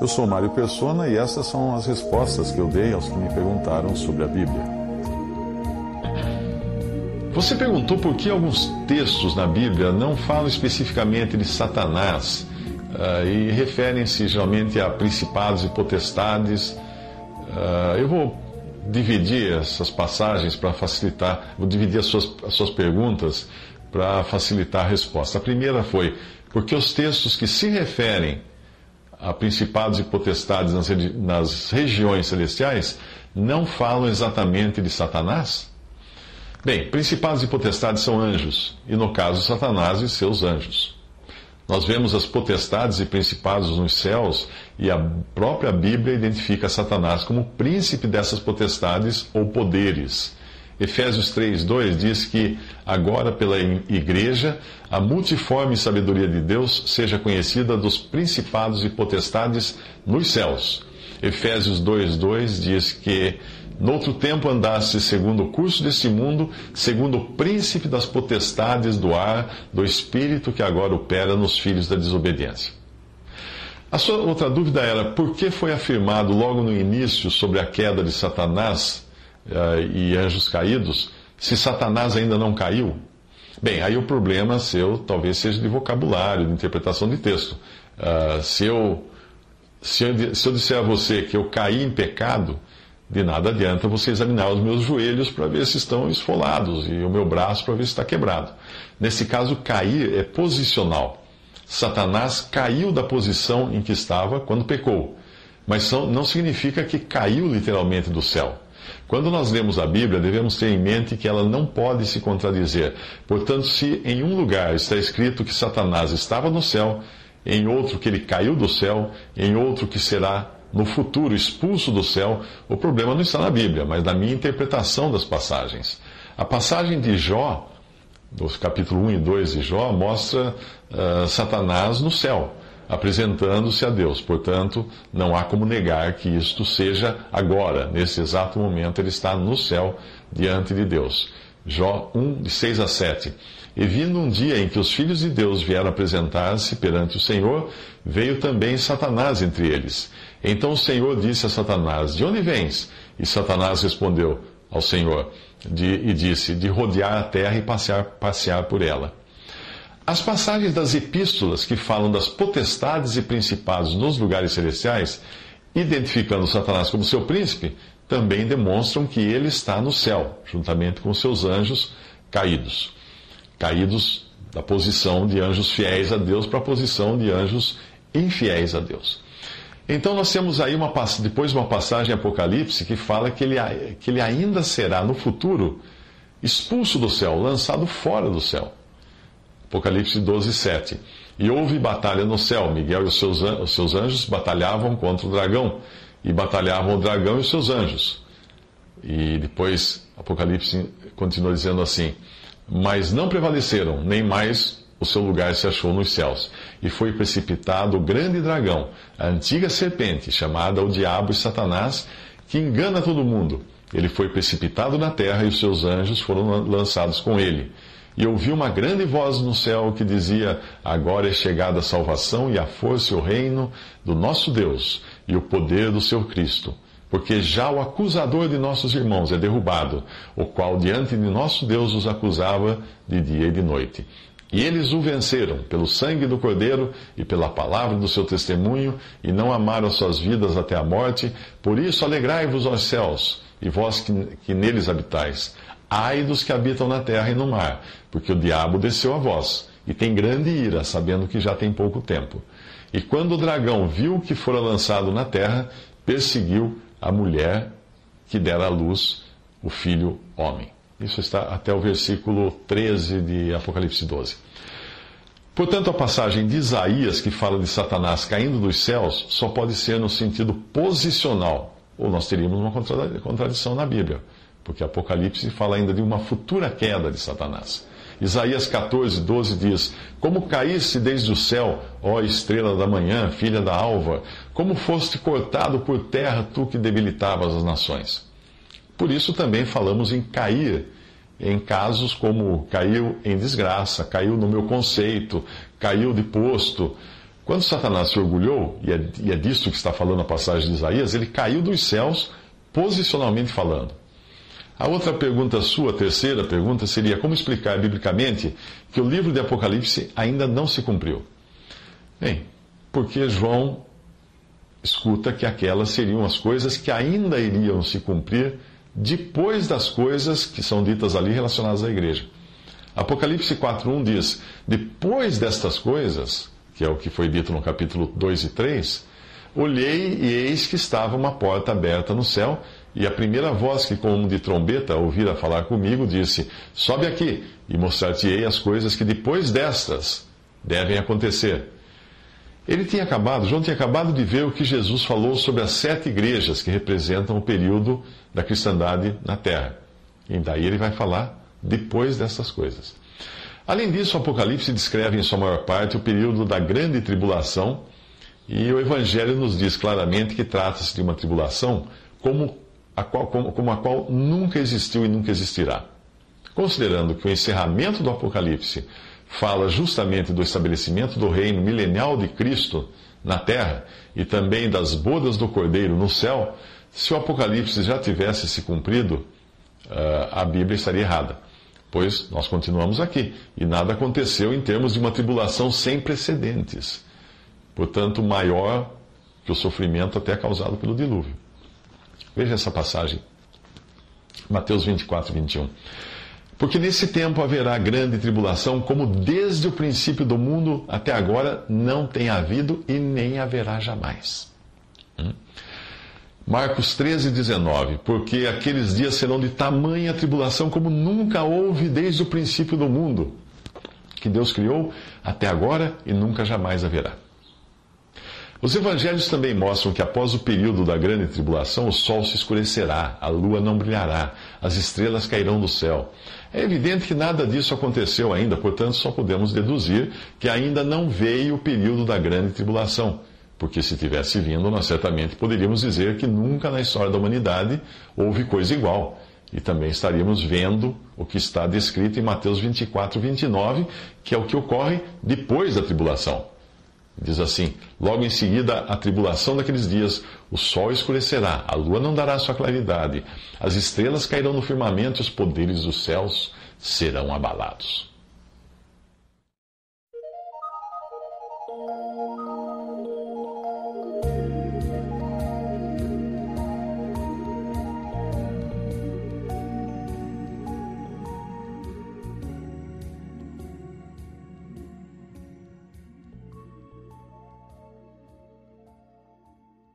Eu sou Mário Persona e essas são as respostas que eu dei aos que me perguntaram sobre a Bíblia. Você perguntou por que alguns textos na Bíblia não falam especificamente de Satanás uh, e referem-se geralmente a principados e potestades. Uh, eu vou dividir essas passagens para facilitar, vou dividir as suas, as suas perguntas para facilitar a resposta. A primeira foi porque os textos que se referem a principados e potestades nas, nas regiões celestiais não falam exatamente de Satanás? Bem, principados e potestades são anjos, e no caso, Satanás e seus anjos. Nós vemos as potestades e principados nos céus, e a própria Bíblia identifica Satanás como príncipe dessas potestades ou poderes. Efésios 3:2 diz que agora pela igreja a multiforme sabedoria de Deus seja conhecida dos principados e potestades nos céus. Efésios 2:2 diz que Noutro tempo andaste segundo o curso desse mundo, segundo o príncipe das potestades do ar, do espírito que agora opera nos filhos da desobediência. A sua outra dúvida era por que foi afirmado logo no início sobre a queda de Satanás e anjos caídos, se Satanás ainda não caiu? Bem, aí o problema seu talvez seja de vocabulário, de interpretação de texto. Uh, se, eu, se, eu, se eu disser a você que eu caí em pecado, de nada adianta você examinar os meus joelhos para ver se estão esfolados e o meu braço para ver se está quebrado. Nesse caso, cair é posicional. Satanás caiu da posição em que estava quando pecou, mas não significa que caiu literalmente do céu. Quando nós lemos a Bíblia, devemos ter em mente que ela não pode se contradizer. Portanto, se em um lugar está escrito que Satanás estava no céu, em outro que ele caiu do céu, em outro que será no futuro expulso do céu, o problema não está na Bíblia, mas na minha interpretação das passagens. A passagem de Jó, dos capítulo 1 e 2 de Jó, mostra uh, Satanás no céu, apresentando-se a Deus. Portanto, não há como negar que isto seja agora, nesse exato momento, ele está no céu diante de Deus. Jó 1, de 6 a 7. E vindo um dia em que os filhos de Deus vieram apresentar-se perante o Senhor, veio também Satanás entre eles. Então o Senhor disse a Satanás: De onde vens? E Satanás respondeu ao Senhor de, e disse: De rodear a terra e passear, passear por ela. As passagens das epístolas que falam das potestades e principados nos lugares celestiais, identificando Satanás como seu príncipe, também demonstram que ele está no céu, juntamente com seus anjos caídos. Caídos da posição de anjos fiéis a Deus para a posição de anjos infiéis a Deus. Então nós temos aí uma, depois uma passagem em Apocalipse que fala que ele, que ele ainda será no futuro expulso do céu, lançado fora do céu. Apocalipse 12, 7. E houve batalha no céu. Miguel e os seus, os seus anjos batalhavam contra o dragão. E batalhavam o dragão e os seus anjos. E depois Apocalipse continua dizendo assim: Mas não prevaleceram, nem mais o seu lugar se achou nos céus. E foi precipitado o grande dragão, a antiga serpente, chamada o Diabo e Satanás, que engana todo mundo. Ele foi precipitado na terra e os seus anjos foram lançados com ele. E ouvi uma grande voz no céu que dizia: Agora é chegada a salvação e a força e o reino do nosso Deus e o poder do seu Cristo. Porque já o acusador de nossos irmãos é derrubado, o qual diante de nosso Deus os acusava de dia e de noite. E eles o venceram pelo sangue do Cordeiro e pela palavra do seu testemunho, e não amaram suas vidas até a morte. Por isso, alegrai-vos aos céus, e vós que, que neles habitais. Ai dos que habitam na terra e no mar, porque o diabo desceu a vós, e tem grande ira, sabendo que já tem pouco tempo. E quando o dragão viu que fora lançado na terra, perseguiu a mulher que dera à luz o filho homem. Isso está até o versículo 13 de Apocalipse 12. Portanto, a passagem de Isaías, que fala de Satanás caindo dos céus, só pode ser no sentido posicional, ou nós teríamos uma contradição na Bíblia, porque Apocalipse fala ainda de uma futura queda de Satanás. Isaías 14, 12 diz: Como caísse desde o céu, ó estrela da manhã, filha da alva, como foste cortado por terra, tu que debilitavas as nações. Por isso também falamos em cair em casos como caiu em desgraça, caiu no meu conceito, caiu de posto. Quando Satanás se orgulhou, e é, e é disso que está falando a passagem de Isaías, ele caiu dos céus, posicionalmente falando. A outra pergunta sua, a terceira pergunta, seria como explicar biblicamente que o livro de Apocalipse ainda não se cumpriu? Bem, porque João escuta que aquelas seriam as coisas que ainda iriam se cumprir depois das coisas que são ditas ali relacionadas à igreja. Apocalipse 4.1 diz: Depois destas coisas, que é o que foi dito no capítulo 2 e 3, olhei e eis que estava uma porta aberta no céu, e a primeira voz que, como de trombeta, ouvira falar comigo, disse: Sobe aqui e mostrar-te-ei as coisas que depois destas devem acontecer. Ele tinha acabado, João tinha acabado de ver o que Jesus falou sobre as sete igrejas que representam o período da cristandade na terra. E daí ele vai falar depois dessas coisas. Além disso, o Apocalipse descreve em sua maior parte o período da grande tribulação, e o Evangelho nos diz claramente que trata-se de uma tribulação como a, qual, como, como a qual nunca existiu e nunca existirá. Considerando que o encerramento do Apocalipse fala justamente do estabelecimento do reino milenial de Cristo na terra e também das bodas do Cordeiro no céu, se o Apocalipse já tivesse se cumprido, ah, a Bíblia estaria errada. Pois nós continuamos aqui e nada aconteceu em termos de uma tribulação sem precedentes. Portanto, maior que o sofrimento até causado pelo dilúvio. Veja essa passagem. Mateus 24, 21. Porque nesse tempo haverá grande tribulação, como desde o princípio do mundo até agora não tem havido e nem haverá jamais. Hum? Marcos 13, 19. Porque aqueles dias serão de tamanha tribulação como nunca houve desde o princípio do mundo, que Deus criou até agora e nunca jamais haverá. Os evangelhos também mostram que após o período da grande tribulação, o sol se escurecerá, a lua não brilhará, as estrelas cairão do céu. É evidente que nada disso aconteceu ainda, portanto, só podemos deduzir que ainda não veio o período da grande tribulação. Porque se tivesse vindo, nós certamente poderíamos dizer que nunca na história da humanidade houve coisa igual. E também estaríamos vendo o que está descrito em Mateus 24, 29, que é o que ocorre depois da tribulação. Diz assim: Logo em seguida, a tribulação daqueles dias, o sol escurecerá, a lua não dará sua claridade, as estrelas cairão no firmamento e os poderes dos céus serão abalados.